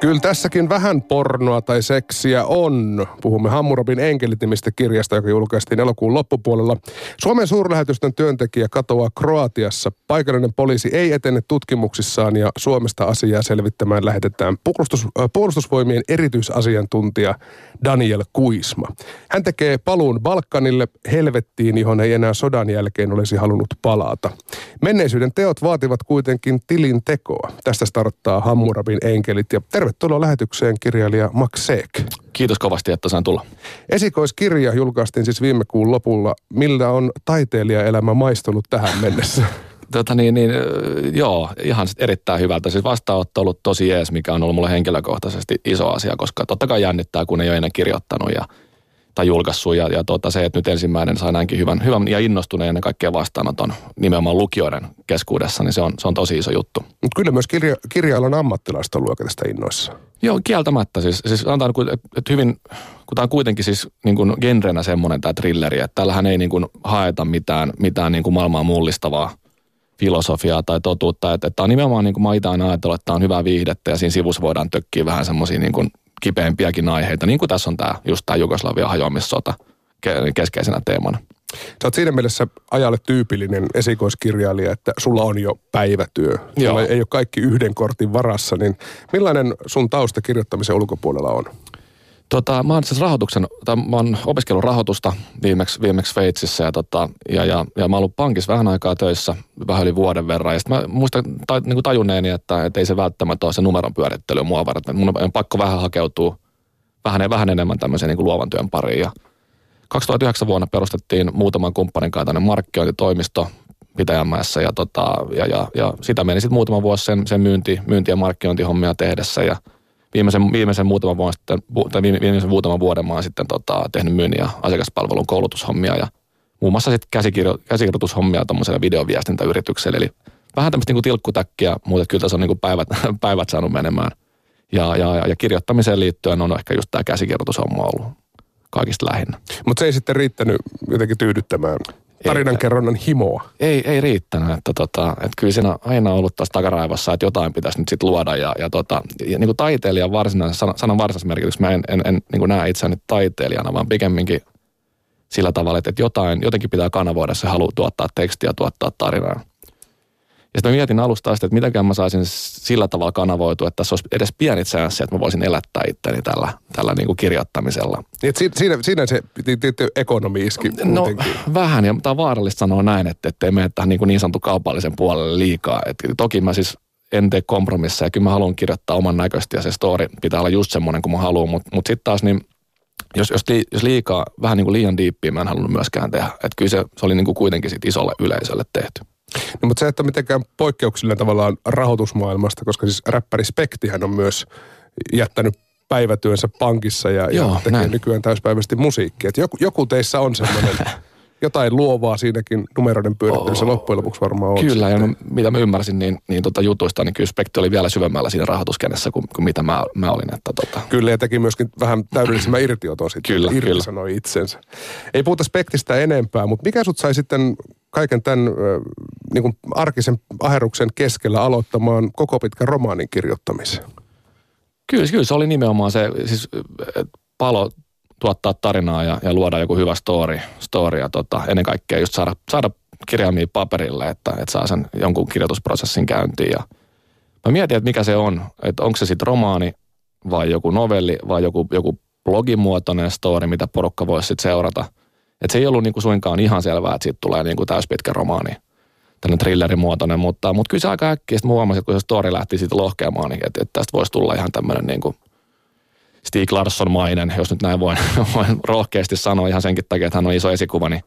Kyllä tässäkin vähän pornoa tai seksiä on. Puhumme Hammurabin enkelit kirjasta, joka julkaistiin elokuun loppupuolella. Suomen suurlähetystön työntekijä katoaa Kroatiassa. Paikallinen poliisi ei etene tutkimuksissaan ja Suomesta asiaa selvittämään lähetetään puolustus, äh, puolustusvoimien erityisasiantuntija Daniel Kuisma. Hän tekee paluun Balkanille helvettiin, johon ei enää sodan jälkeen olisi halunnut palata. Menneisyyden teot vaativat kuitenkin tilin tekoa. Tästä starttaa Hammurabin enkelit ja terve Tervetuloa lähetykseen kirjailija Max Seek. Kiitos kovasti, että sain tulla. Esikoiskirja julkaistiin siis viime kuun lopulla. Millä on taiteilijaelämä maistunut tähän mennessä? tota niin, niin, joo, ihan erittäin hyvältä. Siis vastaanotto on ollut tosi jees, mikä on ollut mulle henkilökohtaisesti iso asia, koska totta kai jännittää, kun ei ole ennen kirjoittanut ja tai julkaissut. Ja, ja tuota, se, että nyt ensimmäinen sai näinkin hyvän, hyvän ja innostuneen ennen kaikkea vastaanoton nimenomaan lukijoiden keskuudessa, niin se on, se on tosi iso juttu. Mutta kyllä myös kirja, kirja-alan ammattilaista on luoka tästä innoissa. Joo, kieltämättä. Siis, siis antaa, että hyvin, kun tämä on kuitenkin siis niin kuin genrenä semmoinen tämä trilleri, että tällähän ei niin kuin haeta mitään, mitään niin kuin maailmaa mullistavaa filosofiaa tai totuutta. Että, että tämä on nimenomaan, niin kuin mä itse aina ajatellut, että tämä on hyvää viihdettä ja siinä sivussa voidaan tökkiä vähän semmoisia niin kuin kipeämpiäkin aiheita, niin kuin tässä on tämä, just tämä Jugoslavia hajoamissota keskeisenä teemana. Sä oot siinä mielessä ajalle tyypillinen esikoiskirjailija, että sulla on jo päivätyö. Joo. Sulla ei ole kaikki yhden kortin varassa, niin millainen sun tausta kirjoittamisen ulkopuolella on? Tota, mä oon siis rahoituksen, tai mä oon opiskellut rahoitusta viimeksi, viimeksi Sveitsissä ja, tota, ja, ja, ja mä oon ollut pankissa vähän aikaa töissä, vähän yli vuoden verran. Ja sitten mä muistan ta, niin kuin tajunneeni, että, että ei se välttämättä ole se numeron pyörittely mua varten. Mun on pakko vähän hakeutua vähän, vähän enemmän tämmöisen niin kuin luovan työn pariin. Ja 2009 vuonna perustettiin muutaman kumppanin kanssa tänne markkinointitoimisto Pitäjänmäessä ja, tota, ja, ja, ja, sitä meni sitten muutama vuosi sen, sen myynti, myynti- ja markkinointihommia tehdessä ja – viimeisen, viimeisen, muutaman vuoden sitten, tai viimeisen muutaman vuoden mä oon sitten tota, tehnyt myynnin ja asiakaspalvelun koulutushommia ja muun muassa sitten käsikirjo, käsikirjoitushommia tuommoiselle videoviestintäyritykselle. Eli vähän tämmöistä niin tilkkutäkkiä, mutta kyllä tässä on niin päivät, päivät saanut menemään. Ja, ja, ja, kirjoittamiseen liittyen on ehkä just tämä käsikirjoitushomma ollut kaikista lähinnä. Mutta se ei sitten riittänyt jotenkin tyydyttämään tarinankerronnan himoa. Ei, ei riittänyt. Että tota, että kyllä siinä on aina ollut taas takaraivossa, että jotain pitäisi nyt sitten luoda. Ja, ja, tota, ja niin kuin taiteilijan varsinaisen, sanan varsinaisen merkitys, mä en, en, en niin kuin näe itseäni taiteilijana, vaan pikemminkin sillä tavalla, että jotain, jotenkin pitää kanavoida se halu tuottaa tekstiä, tuottaa tarinaa. Ja sitten mä mietin alusta asti, että mitenkään mä saisin sillä tavalla kanavoitua, että tässä olisi edes pieni chanssi, että mä voisin elättää itteni tällä, tällä niin kuin kirjoittamisella. Niin, siinä, siinä se ekonomi iski No vähän, ja tämä on vaarallista sanoa näin, että ettei mene tähän niin, kuin niin sanottu kaupallisen puolelle liikaa. Et toki mä siis en tee kompromisseja, kyllä mä haluan kirjoittaa oman näköistä ja se story pitää olla just semmoinen kuin mä haluan, mutta mut sitten taas niin jos, jos, jos liikaa, vähän niin kuin liian diippiä mä en halunnut myöskään tehdä. Että kyllä se, se oli niin kuin kuitenkin sit isolle yleisölle tehty. No, mutta se, että mitenkään poikkeuksellinen tavallaan rahoitusmaailmasta, koska siis räppäri Spektihän on myös jättänyt päivätyönsä pankissa ja, Joo, ja tekee näin. nykyään täyspäiväisesti musiikkia. joku, joku teissä on semmoinen jotain luovaa siinäkin numeroiden pyörittelyssä oh, loppujen lopuksi varmaan on. Kyllä, sitten. ja no, mitä mä ymmärsin niin, niin tota jutuista, niin kyllä Spekti oli vielä syvemmällä siinä rahoituskenessä kuin, kuin mitä mä, mä olin. Että tota. Kyllä, ja teki myöskin vähän täydellisemmän irtioton sitten. Kyllä, kyllä. sanoi itsensä. Ei puhuta Spektistä enempää, mutta mikä sut sai sitten kaiken tämän niin kuin arkisen aheruksen keskellä aloittamaan koko pitkän romaanin kirjoittamisen? Kyllä, kyllä se oli nimenomaan se, siis palo tuottaa tarinaa ja, ja luoda joku hyvä story, story ja tota, ennen kaikkea just saada, saada kirjaimia paperille, että, että saa sen jonkun kirjoitusprosessin käyntiin. Ja mä mietin, että mikä se on, että onko se sitten romaani vai joku novelli vai joku, joku blogimuotoinen story, mitä porukka voisi sitten seurata. Että se ei ollut niinku suinkaan ihan selvää, että siitä tulee niinku täyspitkä romaani, tällainen thrillerimuotoinen, mutta, mutta kyllä se aika äkkiä sitten huomasin, että kun se story lähti siitä lohkeamaan, niin että, että tästä voisi tulla ihan tämmöinen niinku – Stig Larsson-mainen, jos nyt näin voin, voin rohkeasti sanoa ihan senkin takia, että hän on iso esikuva, niin,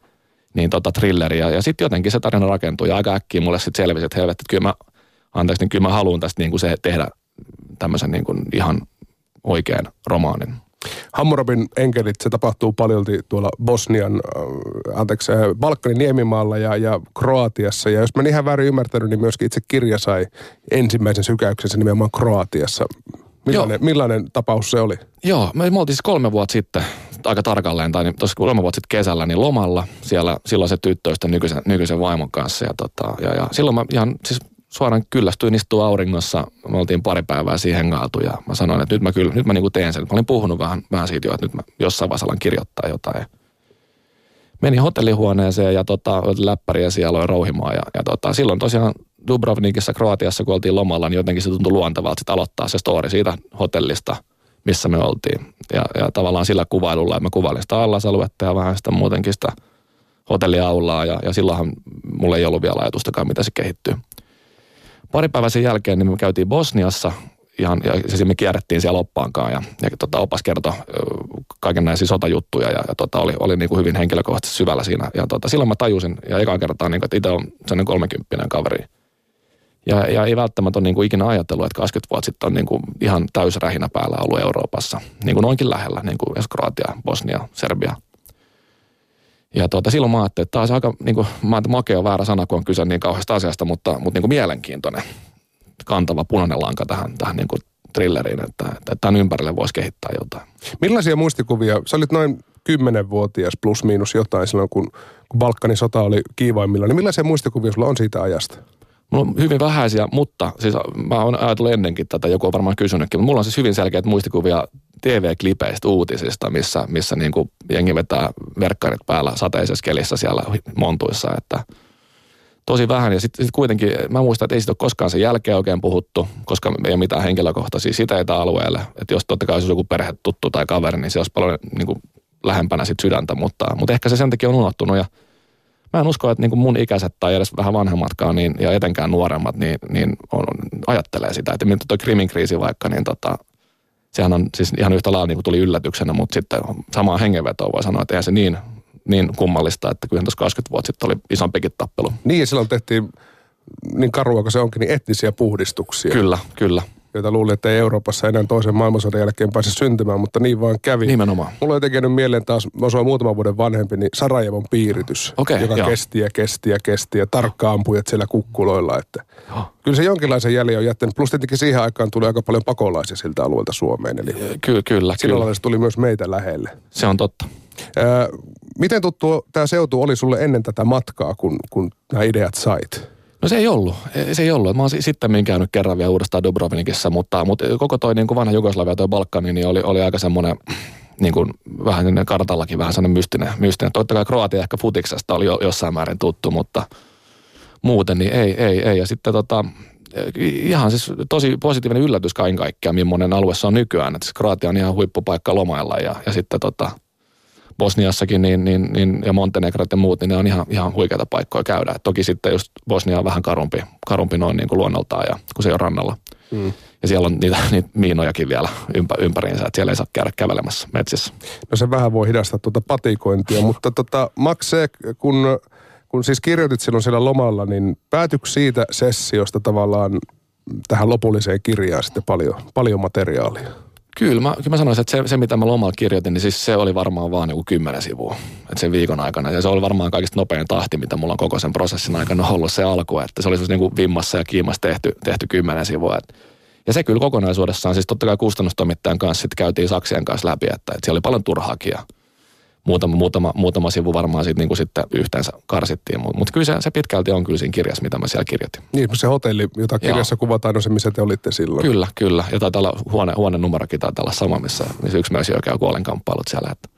niin tota thrilleri. Ja, ja sitten jotenkin se tarina rakentuu ja aika äkkiä mulle sitten selvisi, että helvetti, kyllä mä, anteeksi, niin kyllä mä haluan tästä niin kuin se tehdä tämmöisen niin kuin ihan oikean romaanin. Hammurabin enkelit, se tapahtuu paljolti tuolla Bosnian, äh, anteeksi, äh, Balkanin niemimaalla ja, ja Kroatiassa. Ja jos mä ihan väärin ymmärtänyt, niin myöskin itse kirja sai ensimmäisen sykäyksensä nimenomaan Kroatiassa. Millainen, millainen tapaus se oli? Joo, me, me oltiin siis kolme vuotta sitten, aika tarkalleen, tai tuossa kolme vuotta sitten kesällä, niin lomalla siellä silloin se tyttöystä nykyisen, nykyisen vaimon kanssa. Ja, tota, ja, ja silloin mä ihan siis suoraan kyllästyin istua auringossa. Me oltiin pari päivää siihen hengailtu ja mä sanoin, että nyt mä kyllä, nyt mä niinku teen sen. Mä olin puhunut vähän, vähän siitä jo, että nyt mä jossain vaiheessa alan kirjoittaa jotain. Menin hotellihuoneeseen ja tota, läppäriä siellä aloin rouhimaan. Ja, ja tota, silloin tosiaan Dubrovnikissa, Kroatiassa, kun oltiin lomalla, niin jotenkin se tuntui luontevalta sit aloittaa se story siitä hotellista, missä me oltiin. Ja, ja tavallaan sillä kuvailulla, että mä kuvailin sitä allasaluetta ja vähän sitä muutenkin sitä hotelliaulaa. Ja, ja silloinhan mulla ei ollut vielä ajatustakaan, mitä se kehittyy. Pari päivää sen jälkeen niin me käytiin Bosniassa ihan, ja siis me kierrettiin siellä oppaankaan ja, ja tota, opas kertoi kaiken näisiä sotajuttuja ja, ja tota, oli, oli niin kuin hyvin henkilökohtaisesti syvällä siinä. Ja tota, silloin mä tajusin ja ekaan kertaa, niin kuin, että itse on sellainen kolmekymppinen kaveri. Ja, ja ei välttämättä ole niin kuin ikinä ajatellut, että 20 vuotta sitten on niin kuin ihan täysrähinä päällä ollut Euroopassa. Niin kuin noinkin lähellä, niin kuin Kroatia, Bosnia, Serbia – ja tuota, silloin mä ajattelin, että tämä on aika, niin kuin, mä makea on väärä sana, kun on kyse niin kauheasta asiasta, mutta, mutta niin kuin mielenkiintoinen, kantava punainen lanka tähän, tähän niin kuin thrilleriin, että, että tämän ympärille voisi kehittää jotain. Millaisia muistikuvia, sä olit noin 10-vuotias plus miinus jotain silloin, kun, kun Balkanin sota oli kiivaimmilla, niin millaisia muistikuvia sulla on siitä ajasta? Mulla on hyvin vähäisiä, mutta siis mä oon ajatellut ennenkin tätä, joku on varmaan kysynytkin, mutta mulla on siis hyvin selkeät muistikuvia TV-klipeistä, uutisista, missä, missä niin kuin jengi vetää verkkarit päällä sateisessa kelissä siellä montuissa, että tosi vähän. Ja sitten sit kuitenkin, mä muistan, että ei siitä ole koskaan sen jälkeen oikein puhuttu, koska ei ole mitään henkilökohtaisia siteitä alueelle. Että jos totta kai olisi joku perhe tuttu tai kaveri, niin se olisi paljon niin kuin lähempänä sit sydäntä, mutta, mutta ehkä se sen takia on unohtunut ja mä en usko, että niin kuin mun ikäiset tai edes vähän vanhemmatkaan niin, ja etenkään nuoremmat, niin, niin on, ajattelee sitä, että mitä tuo Krimin kriisi vaikka, niin tota, sehän on siis ihan yhtä lailla niin kuin tuli yllätyksenä, mutta sitten samaa hengenvetoa voi sanoa, että eihän se niin, niin kummallista, että kyllä tuossa 20 vuotta sitten oli isompikin tappelu. Niin, silloin tehtiin niin karua kuin se onkin, niin etnisiä puhdistuksia. Kyllä, kyllä joita luulin, että ei Euroopassa enää toisen maailmansodan jälkeen pääse syntymään, mutta niin vaan kävi. Nimenomaan. Mulla on jotenkin mieleen taas, mä osoin muutaman vuoden vanhempi, niin Sarajevon piiritys, okay, joka joo. kesti ja kesti ja kesti ja tarkka ampujat siellä kukkuloilla. Että kyllä se jonkinlaisen jäljen on jättänyt. Plus tietenkin siihen aikaan tuli aika paljon pakolaisia siltä alueelta Suomeen. Eli Ky- kyllä, kyllä. se tuli myös meitä lähelle. Se on totta. Miten tuttu tämä seutu oli sulle ennen tätä matkaa, kun, kun nämä ideat sait? No se ei ollut. Se ei ollut. Mä oon sitten käynyt kerran vielä uudestaan Dubrovnikissa, mutta, mutta koko toi niin kuin vanha Jugoslavia, toi Balkani, niin oli, oli aika semmoinen niin kuin vähän kartallakin vähän sellainen mystinen. mystinen. Totta kai Kroatia ehkä futiksesta oli jo, jossain määrin tuttu, mutta muuten niin ei, ei, ei. Ja sitten tota, ihan siis tosi positiivinen yllätys kaiken kaikkiaan, millainen alue se on nykyään. Että siis Kroatia on ihan huippupaikka lomailla ja, ja sitten tota, Bosniassakin niin, niin, niin, ja Montenegro ja muut, niin ne on ihan, ihan huikeita paikkoja käydä. Et toki sitten just Bosnia on vähän karumpi, karumpi noin niin kuin luonnoltaan, ja, kun se on rannalla. Mm. Ja siellä on niitä, niitä miinojakin vielä ympä, ympäriinsä, että siellä ei saa käydä kävelemässä metsissä. No se vähän voi hidastaa tuota patikointia, mutta tota, Maxe, kun, kun siis kirjoitit silloin siellä lomalla, niin päätyykö siitä sessiosta tavallaan tähän lopulliseen kirjaan sitten paljon, paljon materiaalia? Kyllä mä, kyllä mä sanoisin, että se, se, mitä mä lomalla kirjoitin, niin siis se oli varmaan vaan niin kymmenen sivua. Että sen viikon aikana. Ja se oli varmaan kaikista nopein tahti, mitä mulla on koko sen prosessin aikana ollut se alku. Että se oli niin kuin vimmassa ja kiimassa tehty, tehty kymmenen sivua. Et, ja se kyllä kokonaisuudessaan, siis totta kai kustannustoimittajan kanssa sitten käytiin saksien kanssa läpi, että, että siellä oli paljon turhaakin muutama, muutama, muutama sivu varmaan sit niinku sitten yhteensä karsittiin. Mutta mut kyllä se, se, pitkälti on kyllä siinä kirjassa, mitä mä siellä kirjoitin. Niin, se hotelli, jota kirjassa Joo. kuvataan, on se, missä te olitte silloin. Kyllä, kyllä. Ja taitaa olla huone, huone numerokin taitaa olla sama, missä, missä yksi myös käy kuolenkamppailut siellä. Että.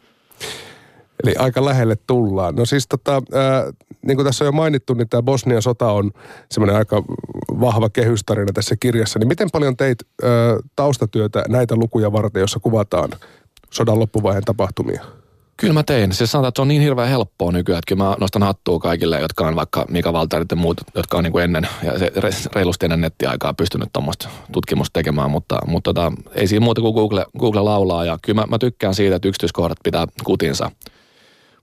Eli aika lähelle tullaan. No siis tota, ää, niin kuin tässä on jo mainittu, niin tämä Bosnian sota on semmoinen aika vahva kehystarina tässä kirjassa. Niin miten paljon teit ää, taustatyötä näitä lukuja varten, jossa kuvataan sodan loppuvaiheen tapahtumia? Kyllä mä tein. Se sanotaan, että se on niin hirveän helppoa nykyään, että kyllä mä nostan hattua kaikille, jotka on vaikka Mika Valtarit ja muut, jotka on niin kuin ennen ja se reilusti ennen nettiaikaa pystynyt tuommoista tutkimusta tekemään, mutta, mutta tota, ei siinä muuta kuin Google, Google laulaa ja kyllä mä, mä tykkään siitä, että yksityiskohdat pitää kutinsa.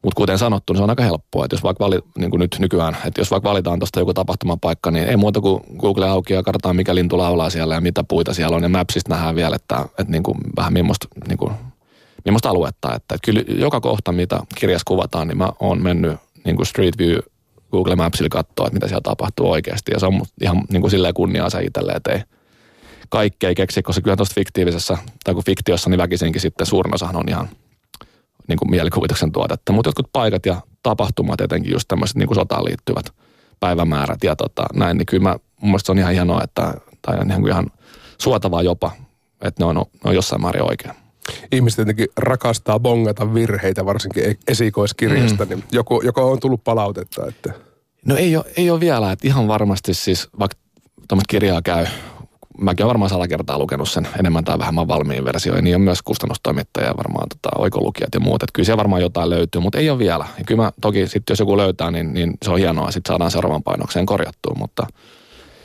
Mutta kuten sanottu, niin se on aika helppoa, että jos vaikka vali, niin kuin nyt nykyään, että jos vaikka valitaan tuosta joku tapahtumapaikka, niin ei muuta kuin Google auki ja kartaan, mikä lintu laulaa siellä ja mitä puita siellä on ja Mapsista nähdään vielä, että, että niin kuin vähän millaista niin kuin millaista aluetta. Että, kyllä joka kohta, mitä kirjassa kuvataan, niin mä oon mennyt niin kuin Street View Google Mapsilla katsoa, että mitä siellä tapahtuu oikeasti. Ja se on ihan niin kuin silleen kunniaa se itselle, että ei kaikkea ei keksi, koska kyllä tuosta fiktiivisessä, tai kun fiktiossa, niin väkisinkin sitten suurin osahan on ihan niin kuin mielikuvituksen tuotetta. Mutta jotkut paikat ja tapahtumat, etenkin just tämmöiset niin kuin sotaan liittyvät päivämäärät ja tota, näin, niin kyllä mä mun mielestä se on ihan hienoa, että, tai ihan, ihan suotavaa jopa, että ne on, ne on jossain määrin oikein. Ihmiset tietenkin rakastaa bongata virheitä, varsinkin e- esikoiskirjasta, mm. niin joku, joko on tullut palautetta, että... No ei ole, ei ole vielä, että ihan varmasti siis, vaikka tuommoista kirjaa käy mäkin olen varmaan sata kertaa lukenut sen enemmän tai vähemmän valmiin versioon. Niin on myös kustannustoimittaja ja varmaan tota, oikolukijat ja muut. Että kyllä siellä varmaan jotain löytyy, mutta ei ole vielä. Ja kyllä mä, toki sitten jos joku löytää, niin, niin se on hienoa. Sitten saadaan seuraavan painokseen korjattua. Mutta,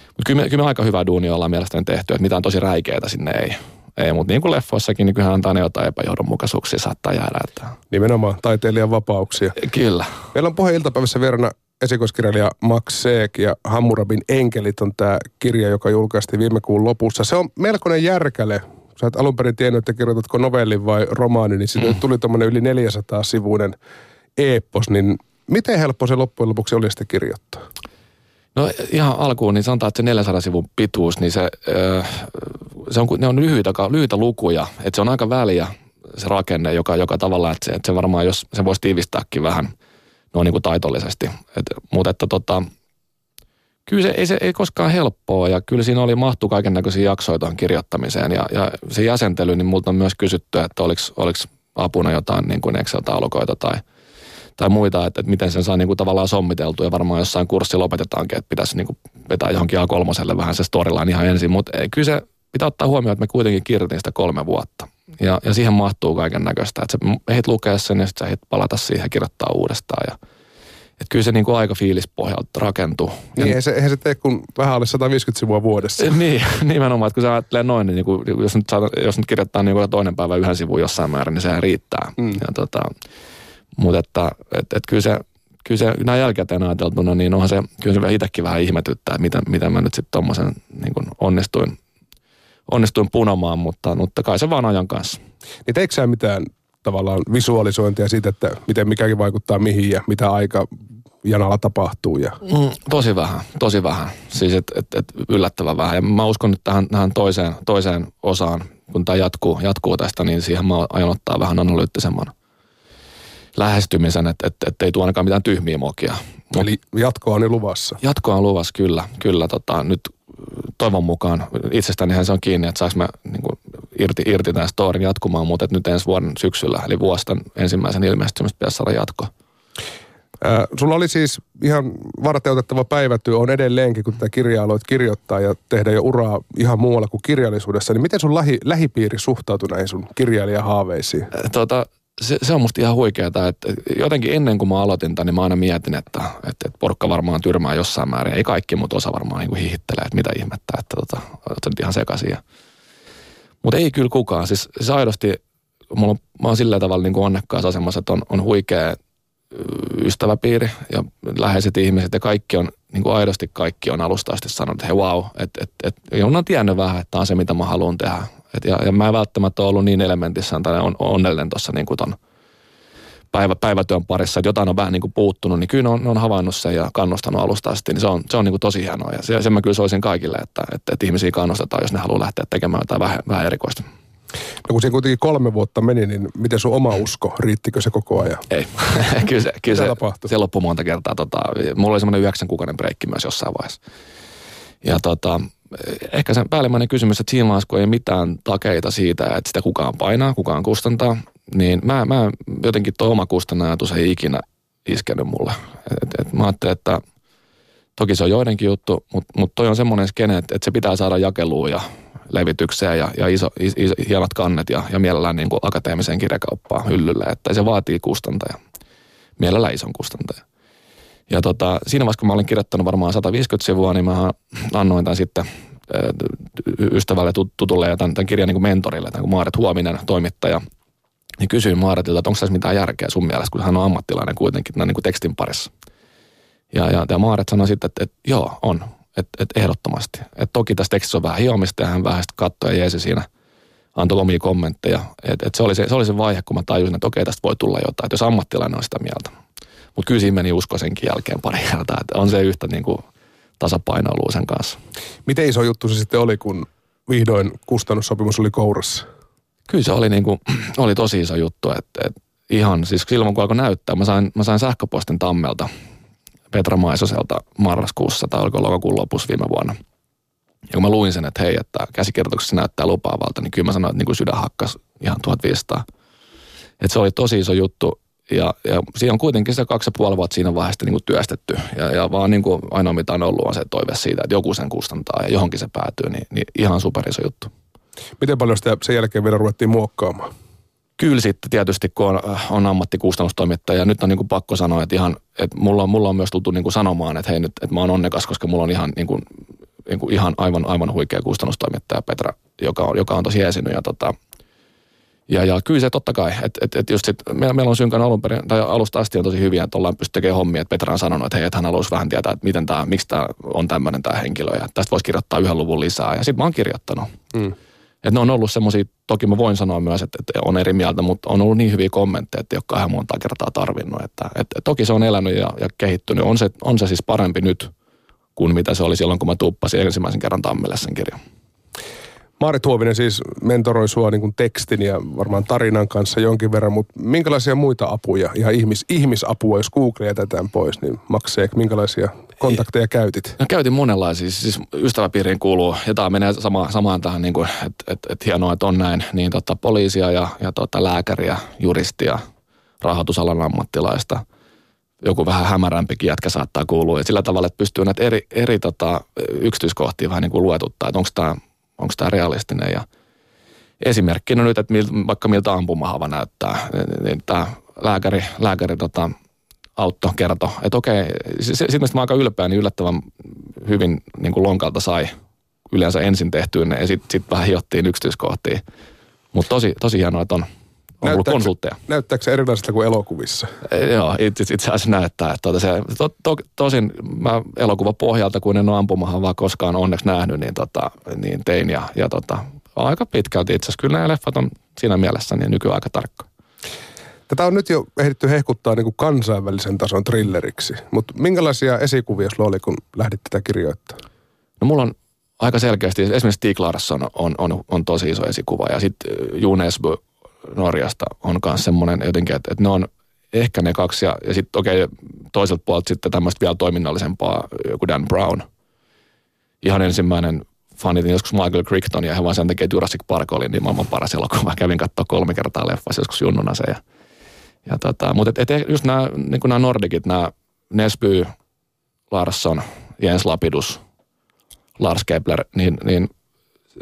mutta kyllä, me, kyllä me aika hyvä duuni ollaan mielestäni tehty. Että mitään tosi räikeitä sinne ei. Ei, mutta niin kuin leffoissakin, niin kyllähän antaa ne jotain epäjohdonmukaisuuksia saattaa jäädä. Että... Nimenomaan taiteilijan vapauksia. Kyllä. Meillä on puhe iltapäivässä verran esikoiskirjailija Max Seek ja Hammurabin enkelit on tämä kirja, joka julkaistiin viime kuun lopussa. Se on melkoinen järkäle. Sä et alun perin tiennyt, että kirjoitatko novellin vai romaanin, niin siitä mm. tuli tuommoinen yli 400 sivuinen eepos, niin miten helppo se loppujen lopuksi oli sitä kirjoittaa? No ihan alkuun, niin sanotaan, että se 400 sivun pituus, niin se, se on, ne on lyhyitä, lyhyitä lukuja, että se on aika väliä se rakenne, joka, joka tavalla, että se, että se varmaan, jos se voisi tiivistääkin vähän – no niin kuin taitollisesti. Et, mutta että tota, kyllä se ei, se ei koskaan helppoa ja kyllä siinä oli mahtu kaiken näköisiä jaksoja kirjoittamiseen ja, ja se jäsentely, niin multa on myös kysytty, että oliko apuna jotain niin kuin Excel-taulukoita tai, tai muita, että, että miten sen saa niin kuin tavallaan sommiteltu ja varmaan jossain kurssi lopetetaankin, että pitäisi niin kuin vetää johonkin A3 vähän se storyline ihan ensin, mutta kyllä se pitää ottaa huomioon, että me kuitenkin kirjoitin sitä kolme vuotta. Ja, ja siihen mahtuu kaiken näköistä. Että sä ehdit lukea sen ja sitten sä ehdit palata siihen ja kirjoittaa uudestaan. Ja, että kyllä se niin kuin aika fiilispohjalta rakentuu. Niin, eihän se, eihän se tee kuin vähän alle 150 sivua vuodessa. niin, nimenomaan, että kun sä ajattelee noin, niin, kuin, jos, nyt saat, jos nyt kirjoittaa niin kuin toinen päivä yhden sivun jossain määrin, niin sehän riittää. Mm. Ja tota, mutta että et, et kyllä se, kyllä se näin jälkikäteen ajateltuna, niin onhan se, kyllä se itsekin vähän ihmetyttää, että miten, miten mä nyt sitten tuommoisen niin onnistuin onnistuin punomaan, mutta, mutta kai se vaan ajan kanssa. Niin teikö sä mitään tavallaan visualisointia siitä, että miten mikäkin vaikuttaa mihin ja mitä aika janalla tapahtuu? Ja... Mm, tosi vähän, tosi vähän. Siis et, et, et yllättävän vähän. Ja mä uskon nyt tähän, tähän toiseen, toiseen osaan, kun tämä jatkuu, jatkuu tästä, niin siihen mä aion ottaa vähän analyyttisemman lähestymisen, että et, et ei tule ainakaan mitään tyhmiä mokia. Eli jatkoa on luvassa? Jatkoa on luvassa, kyllä. kyllä tota, nyt toivon mukaan, itsestänihän se on kiinni, että saanko mä niin kuin, irti, irti tämän storin jatkumaan, mutta nyt ensi vuoden syksyllä, eli vuostan ensimmäisen ilmestymistä pitäisi saada jatko. Äh, sulla oli siis ihan varteutettava päivätyö on edelleenkin, kun tätä kirjaa aloit kirjoittaa ja tehdä jo uraa ihan muualla kuin kirjallisuudessa. Niin miten sun lähi, lähipiiri suhtautui näihin sun kirjailijahaaveisiin? Tota, se, se on musta ihan huikeaa, että jotenkin ennen kuin mä aloitin tämän, niin mä aina mietin, että, että, että porukka varmaan tyrmää jossain määrin. Ei kaikki, mutta osa varmaan niin hihittelee, että mitä ihmettä, että tota, on ihan sekaisin. Mutta ei kyllä kukaan. Siis, siis aidosti, mulla mä oon sillä tavalla niin kuin onnekkaassa asemassa, että on, on huikea ystäväpiiri ja läheiset ihmiset ja kaikki on, niin kuin aidosti kaikki on alusta asti sanonut, että hei wow, että et, et, ja on tiennyt vähän, että tämä on se, mitä mä haluan tehdä. Et ja, ja mä en välttämättä ollut niin elementissä tai on, onnellinen tuossa niin kuin ton päivä, päivätyön parissa, että jotain on vähän niin kuin puuttunut, niin kyllä ne on, ne on havainnut sen ja kannustanut alusta asti, niin se on, se on niin kuin tosi hienoa. Ja sen, sen mä kyllä soisin kaikille, että, että, että ihmisiä kannustetaan, jos ne haluaa lähteä tekemään jotain vähän, vähän erikoista. No kun siinä kuitenkin kolme vuotta meni, niin miten sun oma usko, riittikö se koko ajan? Ei, kyllä se, kyllä se, se loppui monta kertaa. Tota, mulla oli semmoinen yhdeksän kuukauden breikki myös jossain vaiheessa. Ja tota, ehkä sen päällimmäinen kysymys, että siinä vaiheessa, kun ei mitään takeita siitä, että sitä kukaan painaa, kukaan kustantaa, niin mä, mä jotenkin tuo oma kustannajatus ei ikinä iskenyt mulle. Et, et mä ajattelin, että toki se on joidenkin juttu, mutta mut toi on semmoinen skene, että, että se pitää saada jakeluun ja levitykseen ja, ja iso, iso, hienot kannet ja, ja mielellään niin akateemiseen kirjakauppaan hyllylle, että se vaatii kustantaja. Mielellään ison kustantaja. Ja tota, siinä vaiheessa, kun mä olin kirjoittanut varmaan 150 sivua, niin mä annoin tämän sitten ystävälle tutulle ja tämän, tämän kirjan niin mentorille, tämän Maaret Huominen, toimittaja. Niin kysyin Maaretilta, että onko tässä mitään järkeä sun mielestä, kun hän on ammattilainen kuitenkin tämän niin tekstin parissa. Ja, ja, ja Maaret sanoi sitten, että, että joo, on. Että, että ehdottomasti. Että toki tässä tekstissä on vähän hiomista ja hän vähän sitten katsoi ja jeesi siinä antoi omia kommentteja. Että, että se, oli se, se oli se vaihe, kun mä tajusin, että okei, tästä voi tulla jotain. Että jos ammattilainen on sitä mieltä. Mutta kyllä siinä meni usko senkin jälkeen pari kertaa, että on se yhtä niin kuin tasapainoilua sen kanssa. Miten iso juttu se sitten oli, kun vihdoin kustannussopimus oli kourassa? Kyllä se oli, niin kuin, oli tosi iso juttu, että, että ihan siis silloin kun alkoi näyttää, mä sain, mä sain sähköpostin Tammelta Petra Maisoselta marraskuussa tai oliko lokakuun lopussa viime vuonna. Ja kun mä luin sen, että hei, että käsikirjoituksessa näyttää lupaavalta, niin kyllä mä sanoin, että niin kuin sydän hakkas ihan 1500. Että se oli tosi iso juttu ja, ja siinä on kuitenkin se kaksi ja puoli vuotta siinä vaiheessa niin kuin työstetty. Ja, ja vaan niin kuin ainoa mitä on ollut on se toive siitä, että joku sen kustantaa ja johonkin se päätyy, niin, niin ihan superiso juttu. Miten paljon sitä sen jälkeen vielä ruvettiin muokkaamaan? Kyllä sitten tietysti, kun on, on ammattikustannustoimittaja. Nyt on niin kuin pakko sanoa, että, ihan, että mulla, mulla on myös tultu niin kuin sanomaan, että hei nyt, että mä oon onnekas, koska mulla on ihan, niin kuin, niin kuin ihan aivan, aivan huikea kustannustoimittaja Petra, joka on, joka on tosi esinyt. Ja, tota, ja, ja kyllä se totta kai, että et, et just sit, meillä, meillä on synkän alun perin, tai alusta asti on tosi hyviä, että ollaan pysty tekemään hommia, että Petra on sanonut, että hei, että hän haluaisi vähän tietää, että miten tämä, miksi tämä on tämmöinen tämä henkilö, ja tästä voisi kirjoittaa yhden luvun lisää, ja sitten mä oon kirjoittanut. Mm. Että ne on ollut semmoisia, toki mä voin sanoa myös, että, että on eri mieltä, mutta on ollut niin hyviä kommentteja, että ei ole kauhean monta kertaa tarvinnut. Että, että toki se on elänyt ja, ja kehittynyt. On se, on se siis parempi nyt kuin mitä se oli silloin, kun mä tuppasin ensimmäisen kerran Tammille sen kirjan. Maari Tuovinen siis mentoroi sua niin kuin tekstin ja varmaan tarinan kanssa jonkin verran, mutta minkälaisia muita apuja, ihan ihmis, ihmisapua, jos Google jätetään pois, niin makseek, minkälaisia kontakteja käytit? No käytin monenlaisia, siis ystäväpiiriin kuuluu, ja tämä menee sama, samaan tähän, niin että et, et hienoa, että on näin, niin tota, poliisia ja, ja tota, lääkäriä, juristia, rahoitusalan ammattilaista, joku vähän hämärämpikin jätkä saattaa kuulua. Ja sillä tavalla, että pystyy näitä eri, eri tota, yksityiskohtia vähän niin kuin luetuttaa, että onko tämä onko tämä realistinen. Ja esimerkkinä nyt, että mil, vaikka miltä ampumahava näyttää, niin, niin tämä lääkäri, lääkäri tota, Autto kertoi, että okei, sitten mistä mä aika ylpeä, niin yllättävän hyvin niin kuin lonkalta sai yleensä ensin tehtyä ne ja sitten sit vähän hiottiin yksityiskohtiin. Mutta tosi, tosi hienoa, että on, on ollut konsultteja. Näyttääkö se erilaiselta kuin elokuvissa? E, joo, itse, itse asiassa näyttää. Että tuota se, to, to, tosin mä elokuva pohjalta, kun en ole ampumahan vaan koskaan onneksi nähnyt, niin, tota, niin tein. Ja, ja tota, aika pitkälti itse asiassa. Kyllä nämä leffat on siinä mielessä niin nykyään aika tarkka. Tätä on nyt jo ehditty hehkuttaa niin kuin kansainvälisen tason thrilleriksi, mutta minkälaisia esikuvia sulla oli, kun lähdit tätä kirjoittamaan? No mulla on aika selkeästi, esimerkiksi Stig Larsson on, on, on tosi iso esikuva ja sitten Junesbu Norjasta on myös semmoinen jotenkin, että, että ne on ehkä ne kaksi ja, ja sitten okei okay, toiselta puolelta sitten tämmöistä vielä toiminnallisempaa joku Dan Brown. Ihan ensimmäinen fanitin joskus Michael Crichton ja he vaan sen takia, että Jurassic Park oli niin maailman paras elokuva. Kävin katsoa kolme kertaa leffassa joskus junnuna se. Ja, ja tota, mutta et, et just nämä, niin nämä Nordikit, nämä Nesby, Larsson, Jens Lapidus, Lars Kepler, niin, niin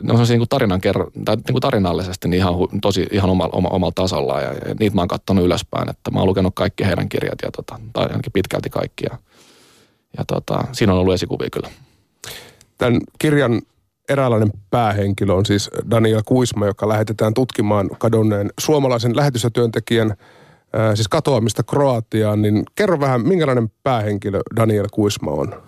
ne on niin tarinan kerro, tai niin kuin tarinallisesti niin ihan, tosi ihan omalla, oma, omalla tasolla ja, ja, niitä mä oon katsonut ylöspäin, että mä oon lukenut kaikki heidän kirjat ja tota, tai ainakin pitkälti kaikki ja, ja tota, siinä on ollut esikuvia kyllä. Tämän kirjan eräänlainen päähenkilö on siis Daniel Kuisma, joka lähetetään tutkimaan kadonneen suomalaisen lähetystyöntekijän siis katoamista Kroatiaan, niin kerro vähän, minkälainen päähenkilö Daniel Kuisma on?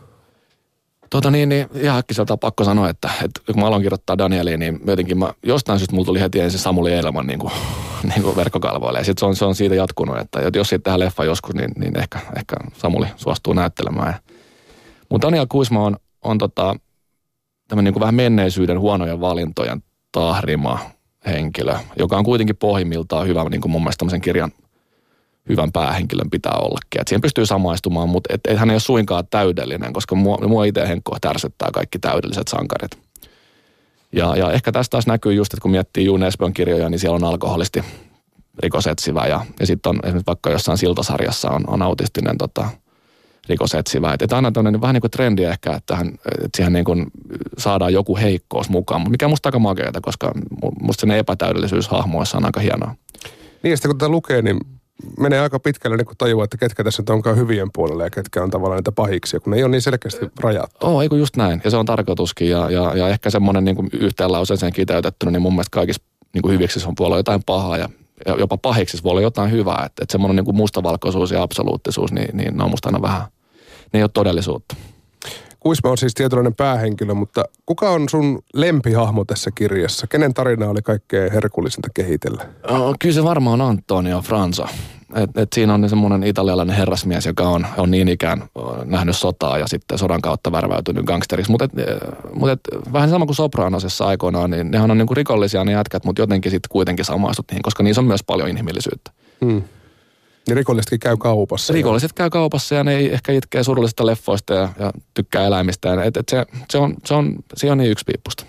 Tota niin, niin ihan äkkiseltä pakko sanoa, että, että kun mä aloin kirjoittaa Danieliin, niin jotenkin mä, jostain syystä mulla tuli heti ensin Samuli Eilman niin kuin, niin kuin verkkokalvoille. Ja sitten se on, se on siitä jatkunut, että jos siitä tehdään leffa joskus, niin, niin ehkä, ehkä Samuli suostuu näyttelemään. Mutta Daniel Kuisma on, on tota, tämmöinen niin kuin vähän menneisyyden huonojen valintojen tahrima henkilö, joka on kuitenkin pohjimmiltaan hyvä niin kuin mun mielestä tämmöisen kirjan – hyvän päähenkilön pitää ollakin. Et siihen pystyy samaistumaan, mutta et, et hän ei ole suinkaan täydellinen, koska mua, mua itse Henkko tärsyttää kaikki täydelliset sankarit. Ja, ja ehkä tästä taas näkyy just, että kun miettii Juun Esbön kirjoja, niin siellä on alkoholisti rikosetsivä ja, ja sitten on esimerkiksi vaikka jossain siltasarjassa on, on autistinen tota, rikosetsivä. Että et aina tämmöinen vähän niin kuin trendi ehkä, että, hän, että siihen niin kuin saadaan joku heikkous mukaan, mikä musta aika makeata, koska musta sen epätäydellisyys hahmoissa on aika hienoa. Niin ja sitten kun tätä lukee, niin menee aika pitkälle niin kun tajuaa, että ketkä tässä nyt onkaan hyvien puolella ja ketkä on tavallaan niitä pahiksi, kun ne ei ole niin selkeästi rajattu. Oo, eikö just näin. Ja se on tarkoituskin. Ja, ja, ja ehkä semmoinen niin kuin yhteen lauseeseen kiteytettynä, niin mun mielestä kaikissa niin kuin hyviksi on puolella jotain pahaa ja, ja jopa pahiksi voi olla jotain hyvää. Että, että semmoinen niin kuin mustavalkoisuus ja absoluuttisuus, niin, niin ne on musta aina vähän, ne ei ole todellisuutta. Kuisma on siis tietynlainen päähenkilö, mutta kuka on sun lempihahmo tässä kirjassa? Kenen tarina oli kaikkein herkullisinta kehitellä? Oh, kyllä se varmaan on Antonio Franza. Et, et siinä on semmoinen italialainen herrasmies, joka on, on niin ikään nähnyt sotaa ja sitten sodan kautta värväytynyt gangsteriksi. Mutta mut et, vähän sama kuin Sopranosessa aikoinaan, niin nehän on niinku rikollisia ne jätkät, mutta jotenkin sitten kuitenkin samaistut niihin, koska niissä on myös paljon inhimillisyyttä. Hmm. Ja rikollisetkin käy kaupassa. Rikolliset käy kaupassa ja ne ei ehkä itkee surullisista leffoista ja, ja tykkää eläimistä. Et, et se, se, on, se, on, se on niin yksipiippusta.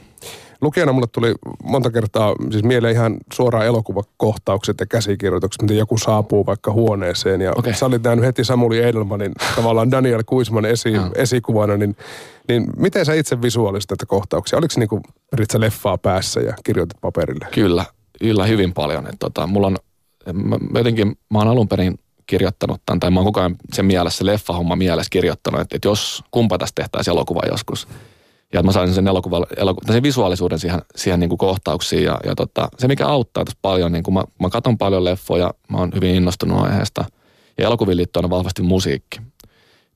Lukijana mulle tuli monta kertaa siis mieleen ihan suoraan elokuvakohtaukset ja käsikirjoitukset, miten joku saapuu vaikka huoneeseen. Ja okay. sä olit nähnyt heti Samuli Edelmanin, tavallaan Daniel Kuisman esi, esikuvana, niin, niin miten sä itse visuaalisit näitä kohtauksia? Oliko se niin kuin, leffaa päässä ja kirjoitit paperille? Kyllä, kyllä hyvin paljon. Et tota, mulla on, mä, jotenkin, mä oon alun perin kirjoittanut tämän, tai mä oon koko ajan sen mielessä, leffahomma mielessä kirjoittanut, että, että jos kumpa tästä tehtäisiin elokuva joskus – ja mä sain sen elokuvan, eloku, sen visuaalisuuden siihen, siihen niin kuin kohtauksiin. Ja, ja tota, se, mikä auttaa tässä paljon, niin kuin mä, mä katson paljon leffoja, mä oon hyvin innostunut aiheesta. Ja elokuviin liittyen on vahvasti musiikki.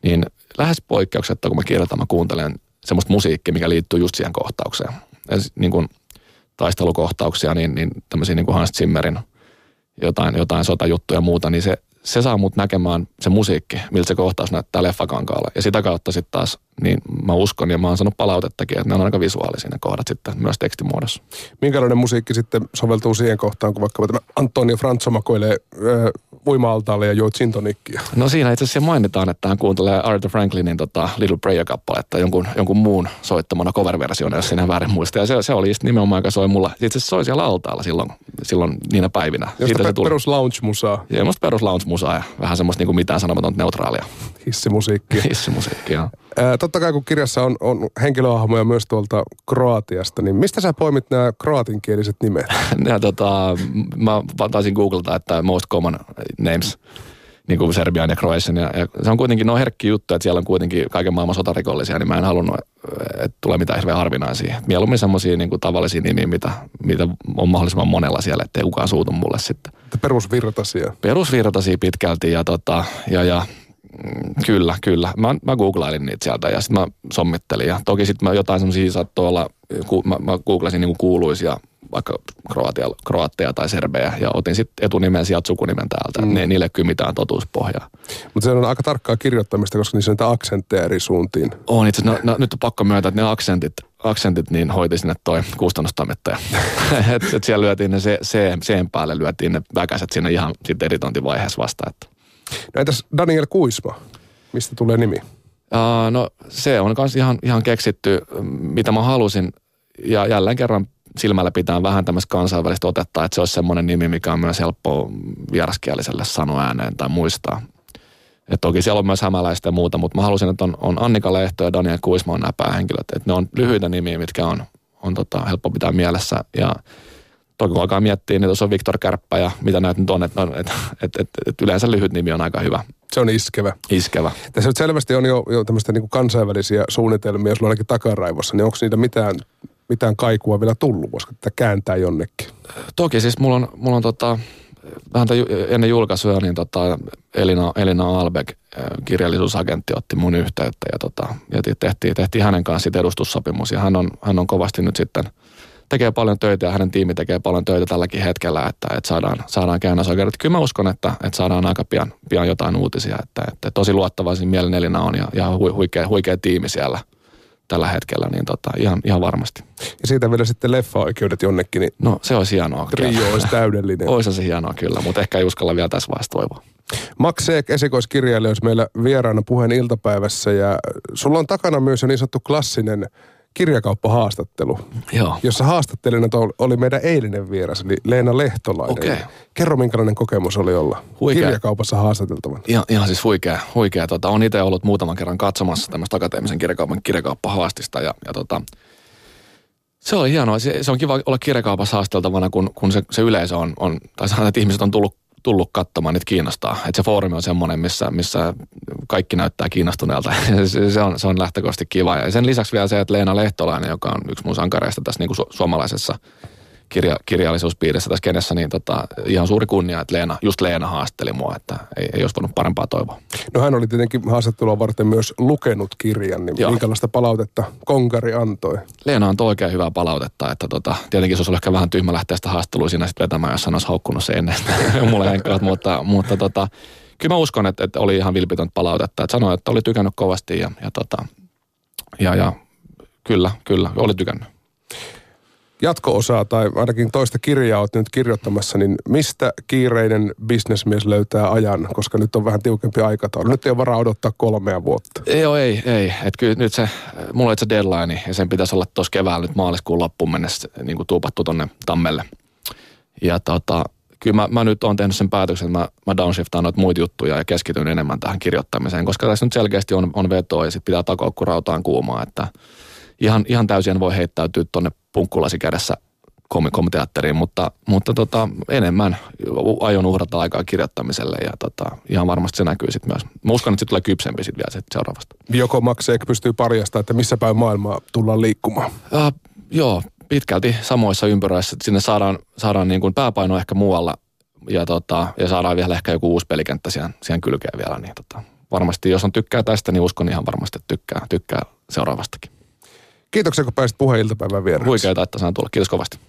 Niin lähes poikkeuksetta, kun mä kirjoitan, mä kuuntelen semmoista musiikkia, mikä liittyy just siihen kohtaukseen. Ja niin kuin taistelukohtauksia, niin, niin tämmöisiä niin kuin Hans Zimmerin jotain, jotain sotajuttuja ja muuta, niin se, se saa mut näkemään se musiikki, miltä se kohtaus näyttää leffakankaalla. Ja sitä kautta sitten taas, niin mä uskon ja mä oon sanonut palautettakin, että ne on aika visuaalisia ne kohdat sitten myös tekstimuodossa. Minkälainen musiikki sitten soveltuu siihen kohtaan, kun vaikka tämä Antonio Franzo makoilee äh, uima-altaalle ja juo sintonikkia? No siinä itse asiassa mainitaan, että hän kuuntelee Arthur Franklinin tota, Little Prayer-kappaletta jonkun, jonkun muun soittamana cover-versiona, jos sinä väärin muista. Ja se, se oli just nimenomaan, joka soi mulla. Itse asiassa soi siellä altaalla silloin, silloin niinä päivinä. Josta Siitä se tuli. perus lounge-musaa. Joo, perus lounge-musaa ja vähän semmoista niin kuin mitään sanomatonta neutraalia. Hissimusiikki. Hissimusiikki, joo. Ää, totta kai kun kirjassa on, on henkilöhahmoja myös tuolta Kroatiasta, niin mistä sä poimit nämä kroatinkieliset nimet? ja, tota, mä taisin googlata, että most common names niin kuin Serbian ja Croatian. Ja, ja, se on kuitenkin no herkki juttu, että siellä on kuitenkin kaiken maailman sotarikollisia, niin mä en halunnut, että tulee mitään hirveän harvinaisia. Mieluummin semmoisia niin kuin tavallisia nimiä, mitä, mitä on mahdollisimman monella siellä, ettei kukaan suutu mulle sitten. Perusvirtaisia. Perusvirtaisia pitkälti ja, tota, ja, ja kyllä, kyllä. Mä, mä googlailin niitä sieltä ja sitten mä sommittelin. Ja toki sitten mä jotain semmoisia saattoi olla, ku, mä, mä googlasin niinku kuuluisia vaikka Kroatia, Kroatteja tai Serbejä ja otin sitten etunimen sieltä sukunimen täältä. Mm. Ne, niille kyllä mitään totuuspohjaa. Mutta se on aika tarkkaa kirjoittamista, koska niissä on niitä aksentteja eri suuntiin. On itse no, no, nyt on pakko myöntää, että ne aksentit, aksentit niin hoiti sinne toi kustannustoimittaja. et, et siellä lyötiin ne se, se, sen päälle, lyötiin ne väkäiset sinne ihan sitten editointivaiheessa vasta. Että No entäs Daniel Kuisma? Mistä tulee nimi? Uh, no se on myös ihan, ihan keksitty, mitä mä halusin. Ja jälleen kerran silmällä pitää vähän tämmöistä kansainvälistä otetta, että se olisi semmoinen nimi, mikä on myös helppo vieraskieliselle sanoa ääneen tai muistaa. Et toki siellä on myös hämäläistä ja muuta, mutta mä halusin, että on, on Annika Lehto ja Daniel Kuisma on nämä päähenkilöt. Että ne on lyhyitä nimiä, mitkä on, on tota, helppo pitää mielessä. Ja toki kun alkaa miettiä, niin tuossa on Viktor Kärppä ja mitä näitä nyt on, että et, et, et, et yleensä lyhyt nimi on aika hyvä. Se on iskevä. Iskevä. Tässä nyt selvästi on jo, jo tämmöistä niin kansainvälisiä suunnitelmia, jos on ainakin takaraivossa, niin onko niitä mitään, mitään kaikua vielä tullut, koska tätä kääntää jonnekin? Toki siis mulla on, mulla on tota, vähän ennen julkaisuja, niin tota Elina, Elina Albeck, äh, kirjallisuusagentti, otti mun yhteyttä ja, tota, ja tehtiin, tehtiin hänen kanssaan edustussopimus ja hän on, hän on kovasti nyt sitten – tekee paljon töitä ja hänen tiimi tekee paljon töitä tälläkin hetkellä, että, että saadaan, saadaan käännösoikeudet. Kyllä mä uskon, että, että saadaan aika pian, pian jotain uutisia, että, että tosi luottavaisin mielen Elina on ja, ja huikea, huikea tiimi siellä tällä hetkellä, niin tota, ihan, ihan varmasti. Ja siitä vielä sitten leffa-oikeudet jonnekin. Niin no se olisi hienoa. Trio olisi täydellinen. olisi se hienoa kyllä, mutta ehkä ei uskalla vielä tässä vaiheessa toivoa. Max Seek, esikoiskirjailija, olisi meillä vieraana puheen iltapäivässä ja sulla on takana myös jo niin sanottu klassinen kirjakauppahaastattelu, Joo. jossa haastattelijana oli meidän eilinen vieras, eli Leena Lehtolainen. Okay. Kerro, minkälainen kokemus oli olla huikea. kirjakaupassa haastateltavan. Ihan, ihan siis huikea. huikea. Tota, on itse ollut muutaman kerran katsomassa tämmöistä akateemisen kirjakaupan kirjakauppahaastista ja, ja tota, se oli hienoa. Se, se on kiva olla kirjakaupassa haasteltavana, kun, kun se, se yleisö on, on tai sanotaan, että ihmiset on tullut tullut katsomaan, että kiinnostaa. Että se foorumi on semmoinen, missä, missä kaikki näyttää kiinnostuneelta. se, on, se on lähtökohtaisesti kiva. Ja sen lisäksi vielä se, että Leena Lehtolainen, joka on yksi mun sankareista tässä niin kuin su- suomalaisessa kirja, kirjallisuuspiirissä tässä kenessä, niin tota, ihan suuri kunnia, että Leena, just Leena haasteli mua, että ei, ei olisi voinut parempaa toivoa. No hän oli tietenkin haastattelua varten myös lukenut kirjan, niin Joo. minkälaista palautetta Konkari antoi? Leena on oikein hyvää palautetta, että tota, tietenkin se olisi ehkä vähän tyhmä lähteä sitä haastattelua siinä sitten vetämään, jos hän olisi haukkunut se ennen mulle henkilöt, mutta, mutta tota, kyllä mä uskon, että, että oli ihan vilpitön palautetta, että sanoi, että oli tykännyt kovasti ja, ja, tota, ja, ja kyllä, kyllä, oli tykännyt. Jatko-osaa tai ainakin toista kirjaa olet nyt kirjoittamassa, niin mistä kiireinen bisnesmies löytää ajan, koska nyt on vähän tiukempi aikataulu. Nyt ei ole varaa odottaa kolmea vuotta. Ei, ei, ei. Et kyllä nyt se, mulla on se deadline ja sen pitäisi olla tuossa keväällä nyt maaliskuun loppuun mennessä niin kuin tuupattu tonne tammelle. Ja tota, kyllä mä, mä nyt oon tehnyt sen päätöksen, että mä, mä downshiftaan noita muita juttuja ja keskityn enemmän tähän kirjoittamiseen, koska tässä nyt selkeästi on, on vetoa ja sitten pitää takoa, kun rautaan kuumaa, että ihan, ihan täysin voi heittäytyä tuonne punkkulasi kädessä komiteatteriin, mutta, mutta tota, enemmän aion uhrata aikaa kirjoittamiselle ja tota, ihan varmasti se näkyy sitten myös. Mä uskon, että se tulee kypsempi sitten vielä sit seuraavasta. Joko Makseek pystyy parjastamaan, että missä päin maailmaa tullaan liikkumaan? Uh, joo, pitkälti samoissa ympyröissä. Sinne saadaan, saadaan niin kuin pääpaino ehkä muualla ja, tota, ja saadaan vielä ehkä joku uusi pelikenttä siihen, siihen kylkeen vielä. Niin tota, varmasti jos on tykkää tästä, niin uskon ihan varmasti, että tykkää, tykkää seuraavastakin. Kiitoksia, kun pääsit puheen iltapäivän vieraaksi. Huikeeta, että saan tulla. Kiitos kovasti.